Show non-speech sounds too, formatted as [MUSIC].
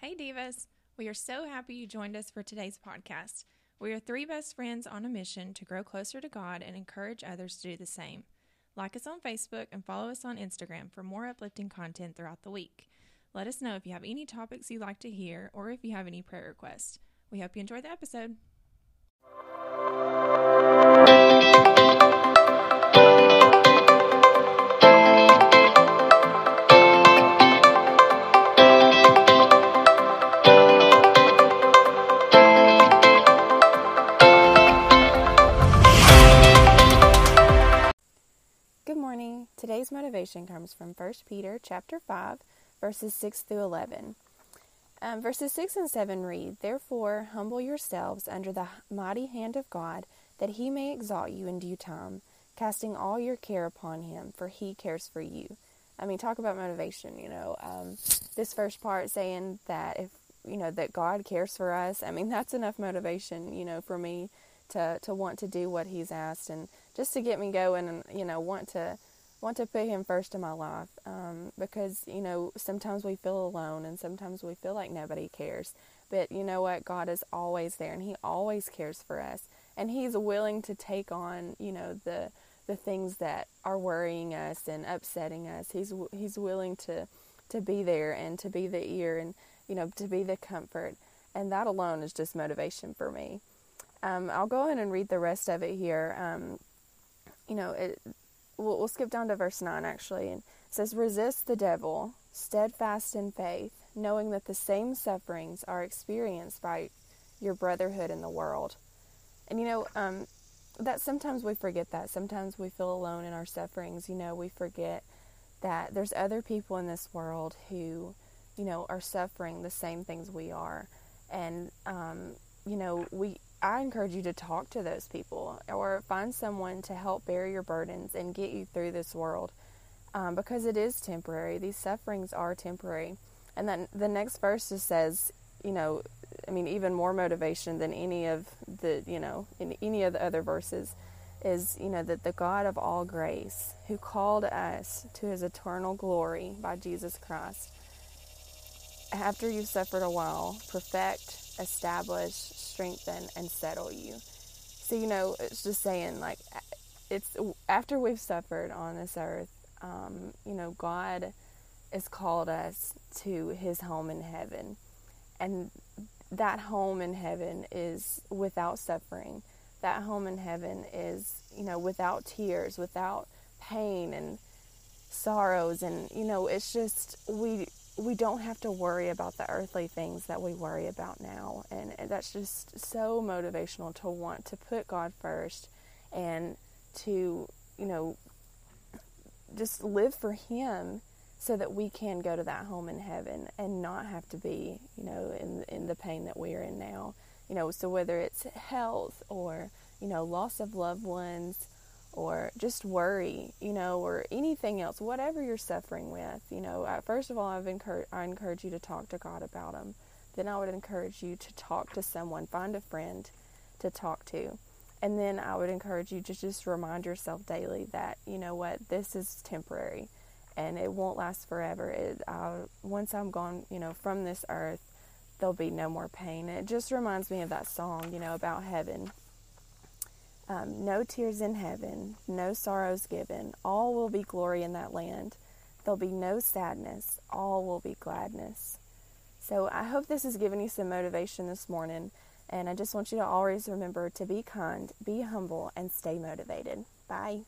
Hey, Divas. We are so happy you joined us for today's podcast. We are three best friends on a mission to grow closer to God and encourage others to do the same. Like us on Facebook and follow us on Instagram for more uplifting content throughout the week. Let us know if you have any topics you'd like to hear or if you have any prayer requests. We hope you enjoy the episode. Motivation comes from 1 Peter chapter 5, verses 6 through 11. Um, verses 6 and 7 read, Therefore, humble yourselves under the mighty hand of God, that he may exalt you in due time, casting all your care upon him, for he cares for you. I mean, talk about motivation, you know. Um, this first part saying that if, you know, that God cares for us, I mean, [LAUGHS] that's enough motivation, you know, for me to, to want to do what he's asked and just to get me going and, you know, want to want to put him first in my life um, because you know sometimes we feel alone and sometimes we feel like nobody cares. But you know what? God is always there and he always cares for us. And he's willing to take on you know the the things that are worrying us and upsetting us. He's he's willing to to be there and to be the ear and you know to be the comfort. And that alone is just motivation for me. Um, i'll go in and read the rest of it here. Um, you know it we'll, we'll skip down to verse 9 actually. And it says, Resist the devil, steadfast in faith, knowing that the same sufferings are experienced by your brotherhood in the world. And you know, um, that sometimes we forget that. Sometimes we feel alone in our sufferings. You know, we forget that there's other people in this world who, you know, are suffering the same things we are. And, um, you know, we I encourage you to talk to those people or find someone to help bear your burdens and get you through this world um, because it is temporary. These sufferings are temporary. And then the next verse just says, you know, I mean, even more motivation than any of the, you know, in any of the other verses is, you know, that the God of all grace, who called us to his eternal glory by Jesus Christ, after you've suffered a while, perfect, establish, strengthen, and settle you. So, you know, it's just saying, like, it's after we've suffered on this earth, um, you know, God has called us to his home in heaven. And that home in heaven is without suffering. That home in heaven is, you know, without tears, without pain and sorrows. And, you know, it's just, we, we don't have to worry about the earthly things that we worry about now. And, that's just so motivational to want to put God first and to, you know, just live for Him so that we can go to that home in heaven and not have to be, you know, in, in the pain that we are in now. You know, so whether it's health or, you know, loss of loved ones or just worry, you know, or anything else, whatever you're suffering with, you know, first of all, I've encouraged, I encourage you to talk to God about them. Then I would encourage you to talk to someone, find a friend to talk to. And then I would encourage you to just remind yourself daily that, you know what, this is temporary and it won't last forever. It, once I'm gone, you know, from this earth, there'll be no more pain. It just reminds me of that song, you know, about heaven um, no tears in heaven, no sorrows given. All will be glory in that land. There'll be no sadness. All will be gladness. So I hope this has given you some motivation this morning. And I just want you to always remember to be kind, be humble, and stay motivated. Bye.